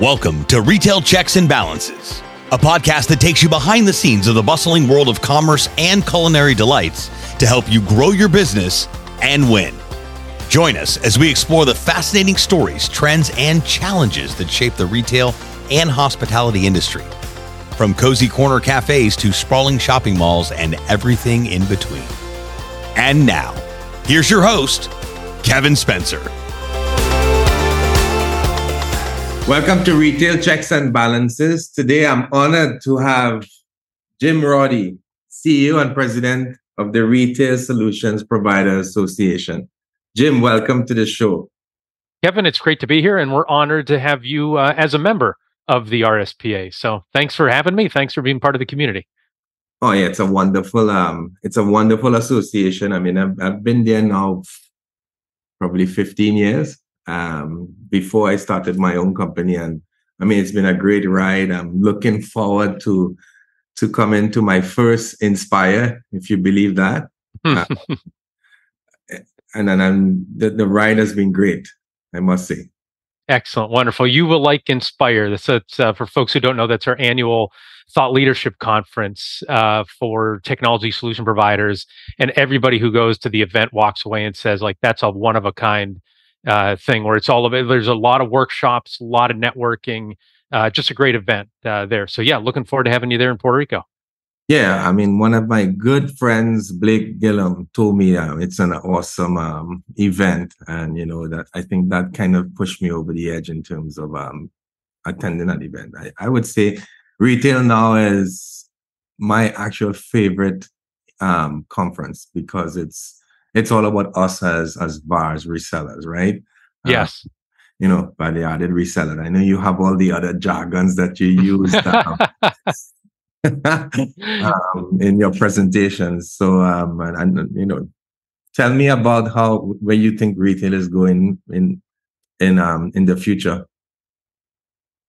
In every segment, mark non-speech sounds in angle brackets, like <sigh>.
Welcome to Retail Checks and Balances, a podcast that takes you behind the scenes of the bustling world of commerce and culinary delights to help you grow your business and win. Join us as we explore the fascinating stories, trends, and challenges that shape the retail and hospitality industry. From cozy corner cafes to sprawling shopping malls and everything in between. And now, here's your host, Kevin Spencer. Welcome to Retail Checks and Balances. Today, I'm honored to have Jim Roddy, CEO and President of the Retail Solutions Provider Association. Jim, welcome to the show. Kevin, it's great to be here, and we're honored to have you uh, as a member of the RSPA. So, thanks for having me. Thanks for being part of the community. Oh yeah, it's a wonderful um, it's a wonderful association. I mean, I've, I've been there now probably 15 years um, before I started my own company. And I mean, it's been a great ride. I'm looking forward to to come into my first Inspire, if you believe that. uh, <laughs> and then I'm, the, the ride has been great, I must say. Excellent, wonderful. You will like Inspire. This is uh, for folks who don't know. That's our annual thought leadership conference uh, for technology solution providers, and everybody who goes to the event walks away and says, like, that's a one of a kind uh, thing where it's all of it. There's a lot of workshops, a lot of networking, uh, just a great event uh, there. So yeah, looking forward to having you there in Puerto Rico. Yeah, I mean, one of my good friends, Blake Gillum, told me uh, it's an awesome um, event, and you know that I think that kind of pushed me over the edge in terms of um, attending that event. I, I would say retail now is my actual favorite um, conference because it's it's all about us as as VARs resellers, right? Uh, yes. Uh, you know, value added reseller. I know you have all the other jargons that you use um, <laughs> <laughs> um, in your presentations. So, um, and, and, you know, tell me about how where you think retail is going in in um in the future.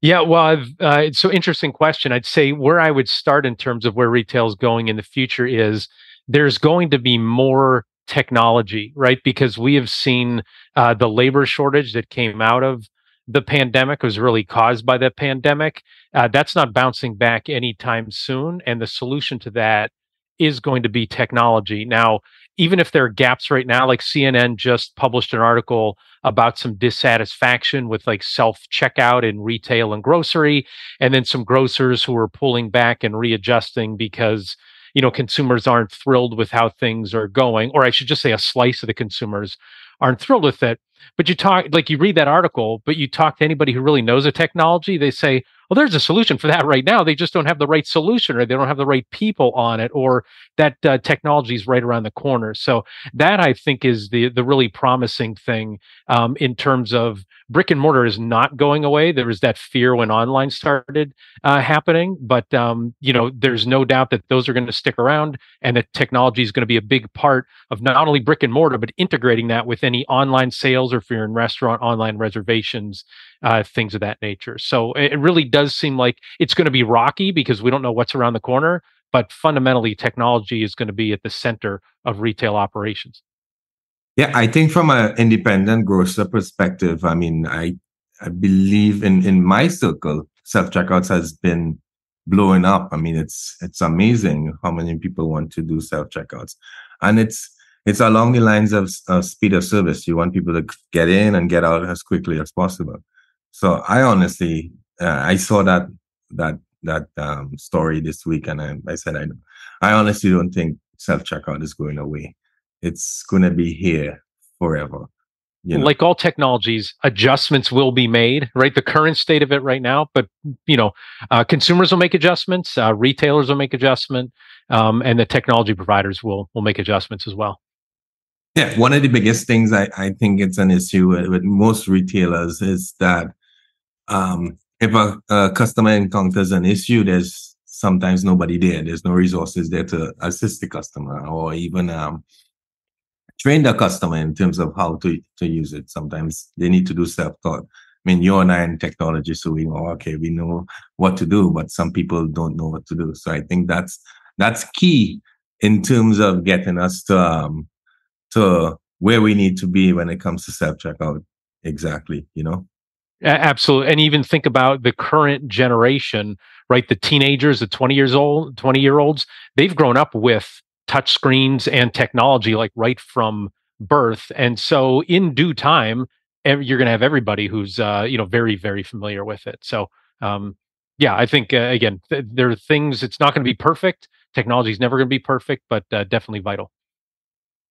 Yeah, well, uh, it's so interesting question. I'd say where I would start in terms of where retail is going in the future is there's going to be more technology, right? Because we have seen uh, the labor shortage that came out of the pandemic was really caused by the pandemic. Uh, that's not bouncing back anytime soon. And the solution to that is going to be technology. Now, even if there are gaps right now, like CNN just published an article about some dissatisfaction with like self checkout in retail and grocery, and then some grocers who are pulling back and readjusting because you know consumers aren't thrilled with how things are going or i should just say a slice of the consumers aren't thrilled with it. But you talk like you read that article but you talk to anybody who really knows a technology they say well there's a solution for that right now. They just don't have the right solution or they don't have the right people on it or that uh, technology is right around the corner. So that i think is the the really promising thing um, in terms of brick and mortar is not going away. There was that fear when online started uh, happening but um, you know there's no doubt that those are going to stick around and that technology is going to be a big part of not only brick and mortar but integrating that with any online sales or if you're in restaurant online reservations uh, things of that nature. So it really does seem like it's going to be rocky because we don't know what's around the corner but fundamentally technology is going to be at the center of retail operations. Yeah i think from an independent grocer perspective i mean i i believe in in my circle self checkouts has been blowing up. I mean it's it's amazing how many people want to do self checkouts and it's it's along the lines of uh, speed of service. You want people to get in and get out as quickly as possible so i honestly uh, i saw that that that um, story this week, and I, I said I I honestly don't think self checkout is going away. It's going to be here forever. You know? Like all technologies, adjustments will be made. Right, the current state of it right now, but you know, uh, consumers will make adjustments, uh, retailers will make adjustment, um, and the technology providers will will make adjustments as well. Yeah, one of the biggest things I, I think it's an issue with, with most retailers is that um, if a, a customer encounters an issue, there's sometimes nobody there. There's no resources there to assist the customer or even um, train the customer in terms of how to, to use it. Sometimes they need to do self-taught. I mean, you and I in technology, so we know, okay, we know what to do, but some people don't know what to do. So I think that's that's key in terms of getting us to um, to where we need to be when it comes to self checkout. Exactly, you know. Absolutely. And even think about the current generation, right? The teenagers, the 20 years old, 20 year olds, they've grown up with touch screens and technology like right from birth. And so in due time, you're going to have everybody who's, uh, you know, very, very familiar with it. So, um, yeah, I think, uh, again, th- there are things, it's not going to be perfect. Technology is never going to be perfect, but uh, definitely vital.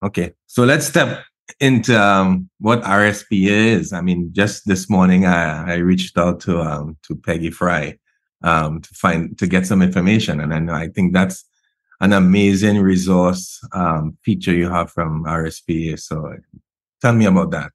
Okay. So let's step into um, what RSP is. I mean, just this morning, I, I reached out to um, to Peggy Fry um, to find to get some information, and then I think that's an amazing resource um, feature you have from RSPA. So, tell me about that.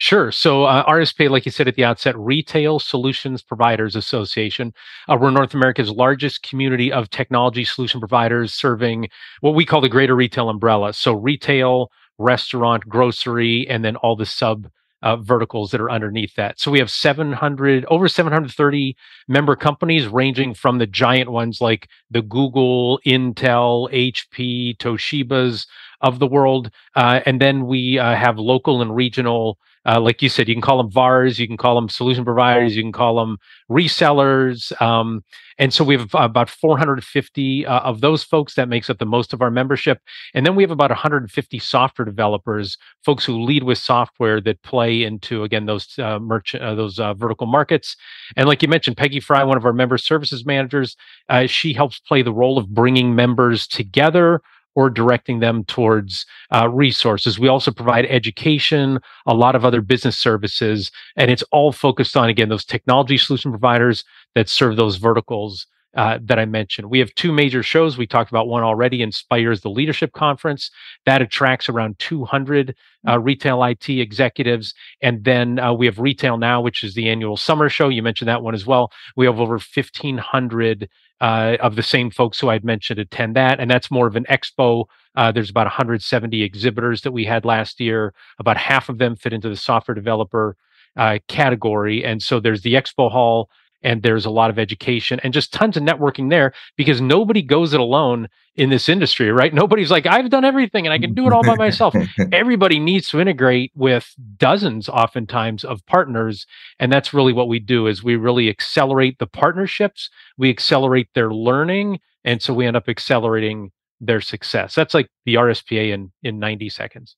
Sure. So uh, RSPA, like you said at the outset, Retail Solutions Providers Association. Uh, we're North America's largest community of technology solution providers serving what we call the greater retail umbrella. So retail, restaurant, grocery, and then all the sub uh, verticals that are underneath that. So we have 700, over 730 member companies ranging from the giant ones like the Google, Intel, HP, Toshiba's of the world. Uh, and then we uh, have local and regional uh, like you said, you can call them VARs, you can call them solution providers, you can call them resellers. Um, and so we have about 450 uh, of those folks that makes up the most of our membership. And then we have about 150 software developers, folks who lead with software that play into, again, those uh, merchant, uh, those uh, vertical markets. And like you mentioned, Peggy Fry, one of our member services managers, uh, she helps play the role of bringing members together or directing them towards uh, resources. We also provide education, a lot of other business services, and it's all focused on, again, those technology solution providers that serve those verticals uh, that I mentioned. We have two major shows. We talked about one already, Inspires the Leadership Conference. That attracts around 200 uh, retail IT executives. And then uh, we have Retail Now, which is the annual summer show. You mentioned that one as well. We have over 1,500 uh, of the same folks who I'd mentioned attend that. And that's more of an expo. Uh, there's about 170 exhibitors that we had last year. About half of them fit into the software developer uh, category. And so there's the expo hall and there's a lot of education and just tons of networking there because nobody goes it alone in this industry, right? Nobody's like, I've done everything and I can do it all by myself. <laughs> Everybody needs to integrate with dozens, oftentimes, of partners. And that's really what we do is we really accelerate the partnerships, we accelerate their learning. And so we end up accelerating their success. That's like the RSPA in, in 90 seconds.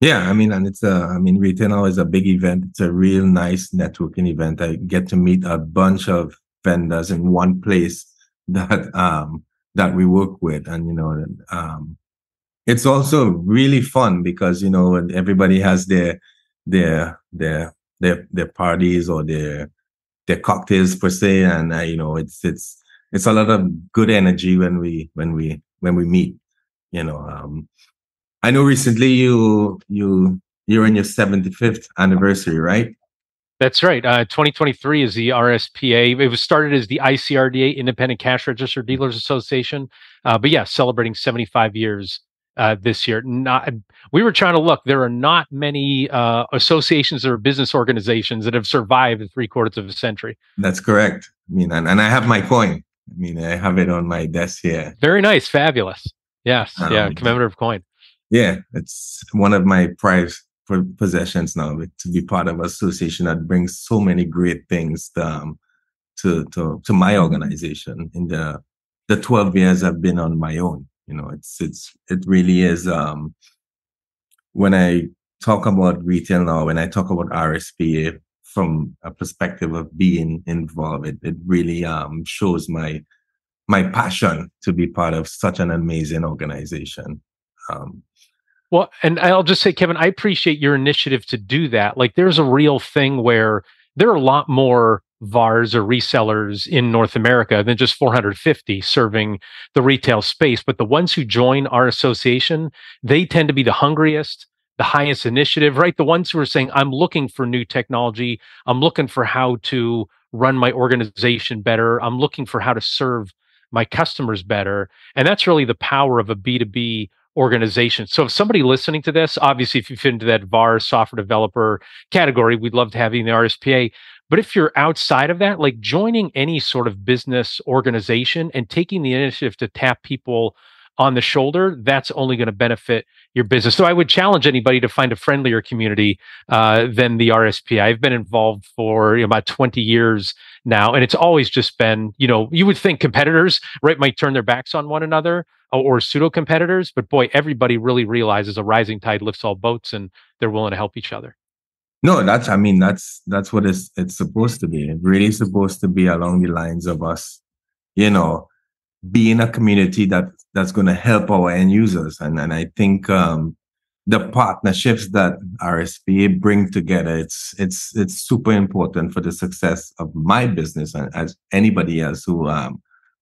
Yeah, I mean, and it's a, I mean, Retail Now is a big event. It's a real nice networking event. I get to meet a bunch of vendors in one place <laughs> that, um, that we work with. And, you know, um, it's also really fun because, you know, everybody has their, their, their, their, their parties or their, their cocktails per se. And, uh, you know, it's, it's, it's a lot of good energy when we, when we, when we meet, you know, um, I know recently you you you're in your 75th anniversary, right? That's right. Uh, 2023 is the RSPA. It was started as the ICRDA, Independent Cash Register Dealers Association. Uh, but yeah, celebrating 75 years uh, this year. Not, we were trying to look. There are not many uh, associations or business organizations that have survived three quarters of a century. That's correct. I mean, and, and I have my coin. I mean, I have it on my desk here. Very nice, fabulous. Yes, yeah, commemorative coin yeah, it's one of my prized possessions now to be part of an association that brings so many great things to, um, to, to, to my organization in the, the 12 years I've been on my own. You know, it's, it's, it really is, um, when I talk about retail now, when I talk about RSPA from a perspective of being involved, it, it really, um, shows my, my passion to be part of such an amazing organization. Um, well, and I'll just say, Kevin, I appreciate your initiative to do that. Like, there's a real thing where there are a lot more VARs or resellers in North America than just 450 serving the retail space. But the ones who join our association, they tend to be the hungriest, the highest initiative, right? The ones who are saying, I'm looking for new technology. I'm looking for how to run my organization better. I'm looking for how to serve my customers better. And that's really the power of a B2B organization. So if somebody listening to this, obviously if you fit into that VAR software developer category, we'd love to have you in the RSPA. But if you're outside of that, like joining any sort of business organization and taking the initiative to tap people on the shoulder, that's only going to benefit your business. So I would challenge anybody to find a friendlier community uh, than the RSP. I've been involved for you know, about 20 years now, and it's always just been, you know, you would think competitors, right, might turn their backs on one another or, pseudo competitors, but boy, everybody really realizes a rising tide lifts all boats, and they're willing to help each other. No, that's I mean that's that's what it's it's supposed to be. It really supposed to be along the lines of us, you know, being a community that that's going to help our end users. And and I think um, the partnerships that RSPA bring together, it's it's it's super important for the success of my business and as anybody else who um,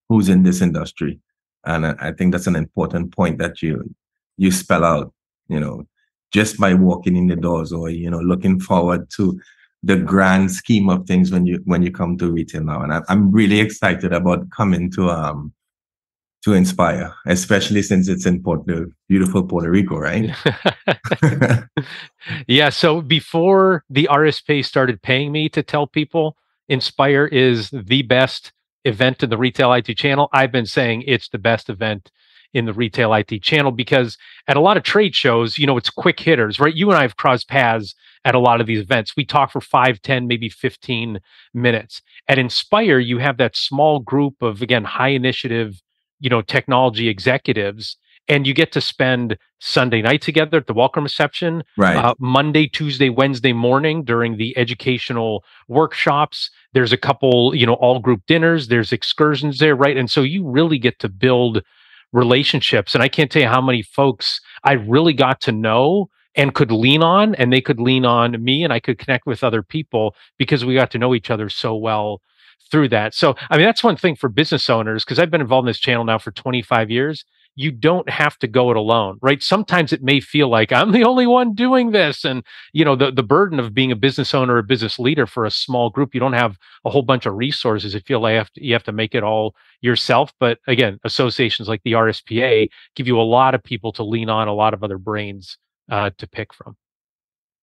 who's in this industry. And I think that's an important point that you you spell out. You know, just by walking in the doors or you know looking forward to the grand scheme of things when you when you come to retail now and I, am really excited about coming to um to inspire, especially since it's in Puerto, beautiful Puerto Rico, right? <laughs> yeah. So before the RSP started paying me to tell people, Inspire is the best event in the retail IT channel. I've been saying it's the best event in the retail IT channel because at a lot of trade shows, you know, it's quick hitters, right? You and I have crossed paths at a lot of these events. We talk for five, 10, maybe 15 minutes. At Inspire, you have that small group of, again, high initiative you know technology executives and you get to spend Sunday night together at the welcome reception, right? Uh, Monday, Tuesday, Wednesday morning during the educational workshops. There's a couple, you know, all group dinners. There's excursions there, right? And so you really get to build relationships. And I can't tell you how many folks I really got to know and could lean on, and they could lean on me, and I could connect with other people because we got to know each other so well through that. So, I mean, that's one thing for business owners because I've been involved in this channel now for 25 years. You don't have to go it alone, right? Sometimes it may feel like I'm the only one doing this. And, you know, the, the burden of being a business owner or a business leader for a small group, you don't have a whole bunch of resources. You feel like you have to, you have to make it all yourself. But again, associations like the RSPA give you a lot of people to lean on, a lot of other brains uh, to pick from.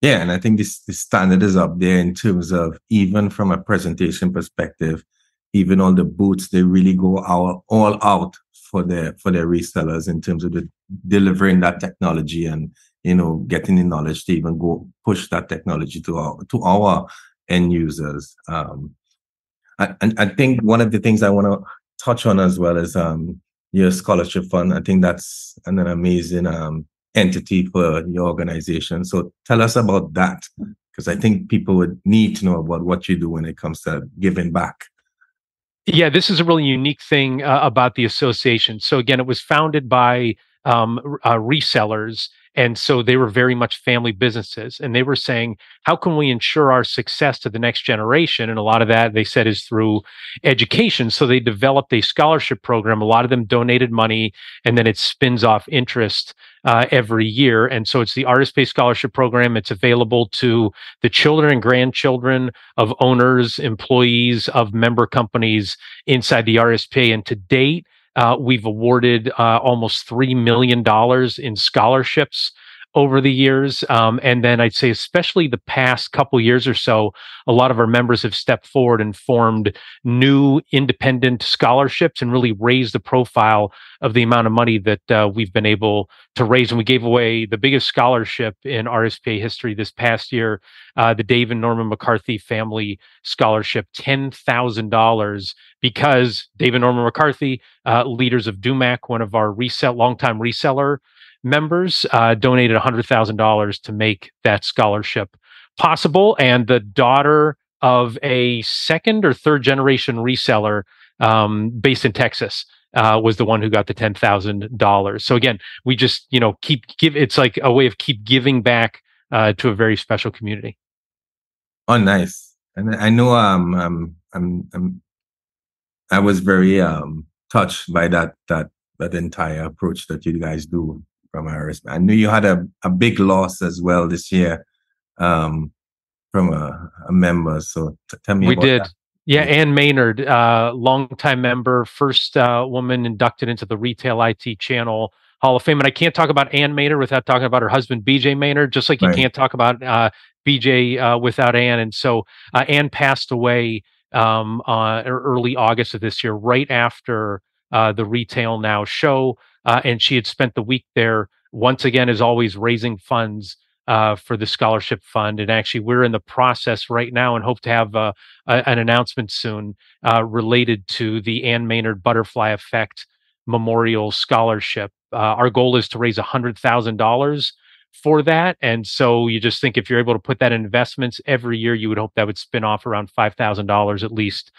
Yeah, and I think this, this standard is up there in terms of even from a presentation perspective, even on the boots, they really go all, all out for their for their resellers in terms of the delivering that technology and you know getting the knowledge to even go push that technology to our to our end users. Um, and I, I think one of the things I want to touch on as well is um, your scholarship fund. I think that's an, an amazing um, entity for your organization. So tell us about that, because I think people would need to know about what you do when it comes to giving back. Yeah, this is a really unique thing uh, about the association. So again, it was founded by um, uh, resellers and so they were very much family businesses. And they were saying, how can we ensure our success to the next generation? And a lot of that they said is through education. So they developed a scholarship program. A lot of them donated money and then it spins off interest uh, every year. And so it's the Artist RSP Scholarship Program. It's available to the children and grandchildren of owners, employees of member companies inside the RSP. And to date, uh, we've awarded uh, almost $3 million in scholarships over the years. Um, and then I'd say, especially the past couple years or so, a lot of our members have stepped forward and formed new independent scholarships and really raised the profile of the amount of money that uh, we've been able to raise. And we gave away the biggest scholarship in RSPA history this past year, uh, the Dave and Norman McCarthy Family Scholarship, $10,000 because Dave and Norman McCarthy, uh, leaders of DUMAC, one of our longtime reseller members uh, donated $100,000 to make that scholarship possible. And the daughter of a second or third generation reseller um, based in Texas uh, was the one who got the ten thousand dollars. So again, we just you know keep give. It's like a way of keep giving back uh, to a very special community. Oh, nice! And I know um, um I'm I'm I was very um touched by that that that entire approach that you guys do from Iris. I knew you had a, a big loss as well this year um, from a, a member. So t- tell me we did. That. Yeah, Ann Maynard, uh, longtime member, first uh, woman inducted into the Retail IT Channel Hall of Fame. And I can't talk about Ann Maynard without talking about her husband, BJ Maynard, just like you right. can't talk about uh, BJ uh, without Ann. And so uh, Ann passed away um, uh, early August of this year, right after uh, the Retail Now show uh, and she had spent the week there once again, as always, raising funds uh, for the scholarship fund. And actually, we're in the process right now and hope to have uh, a, an announcement soon uh, related to the Ann Maynard Butterfly Effect Memorial Scholarship. Uh, our goal is to raise $100,000 for that. And so you just think if you're able to put that in investments every year, you would hope that would spin off around $5,000 at least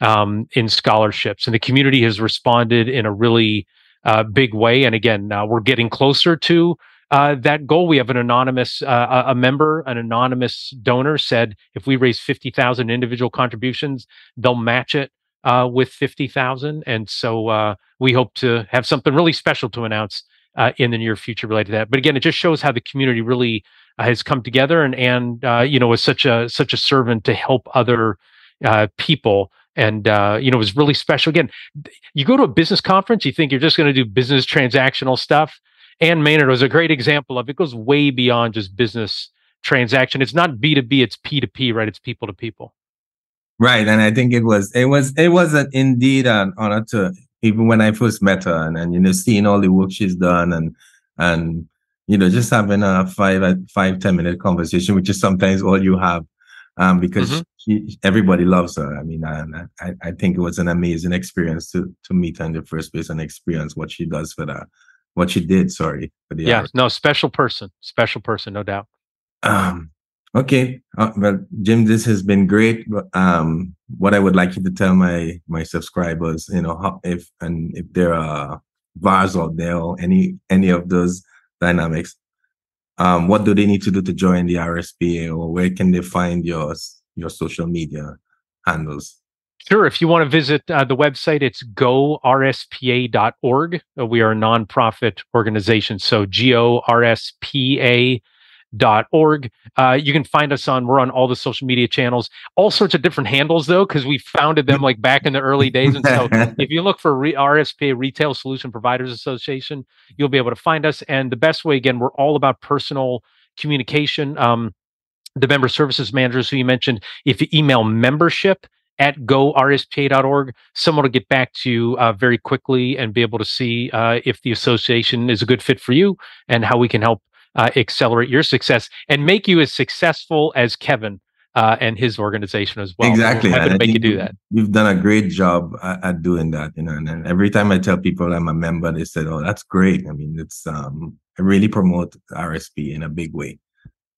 um, in scholarships. And the community has responded in a really uh, big way. And again, uh, we're getting closer to uh, that goal. We have an anonymous, uh, a member, an anonymous donor said if we raise 50,000 individual contributions, they'll match it uh, with 50,000. And so uh, we hope to have something really special to announce uh, in the near future related to that. But again, it just shows how the community really uh, has come together and, and you know, is such a, such a servant to help other people and uh, you know it was really special. Again you go to a business conference you think you're just going to do business transactional stuff Ann Maynard was a great example of it goes way beyond just business transaction. It's not b2b it's p2p right? It's people to people. Right and i think it was it was it was an, indeed an honor to even when i first met her and, and you know seeing all the work she's done and and you know just having a five five ten minute conversation which is sometimes all you have um, because mm-hmm. she, everybody loves her. I mean, I, I, I think it was an amazing experience to to meet her in the first place and experience what she does for that, what she did. Sorry for the yeah, no special person, special person, no doubt. Um, okay, uh, well, Jim, this has been great. Um, what I would like you to tell my my subscribers, you know, how, if and if there are VARs out there or any any of those dynamics um, what do they need to do to join the RSPA or where can they find your, your social media handles? Sure. If you want to visit uh, the website, it's gorspa.org. Uh, we are a nonprofit organization. So G O R S P A dot org. Uh, you can find us on we're on all the social media channels, all sorts of different handles though, because we founded them like back in the early days. And so <laughs> if you look for re- RSPA Retail Solution Providers Association, you'll be able to find us. And the best way, again, we're all about personal communication. Um, the member services managers who you mentioned, if you email membership at gorspa.org. Someone will get back to you uh, very quickly and be able to see uh, if the association is a good fit for you and how we can help uh, accelerate your success and make you as successful as Kevin uh, and his organization as well. Exactly. to make you do that. You've done a great job at, at, doing that, you know. And, and every time I tell people I'm a member, they said, "Oh, that's great." I mean, it's um, I really promote RSP in a big way.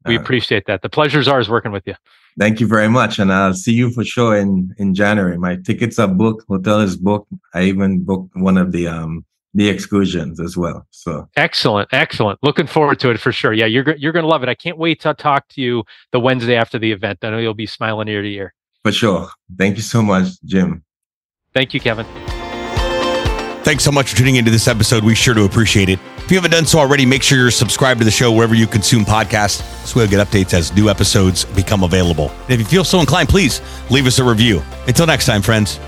We uh, appreciate that. The pleasure's ours working with you. Thank you very much, and I'll see you for sure in in January. My tickets are booked, hotel is booked. I even booked one of the um the exclusions as well. So excellent, excellent. Looking forward to it for sure. Yeah, you're you're gonna love it. I can't wait to talk to you the Wednesday after the event. I know you'll be smiling ear to ear. For sure. Thank you so much, Jim. Thank you, Kevin. Thanks so much for tuning into this episode. We sure do appreciate it. If you haven't done so already, make sure you're subscribed to the show wherever you consume podcasts so we'll get updates as new episodes become available. And if you feel so inclined, please leave us a review. Until next time, friends.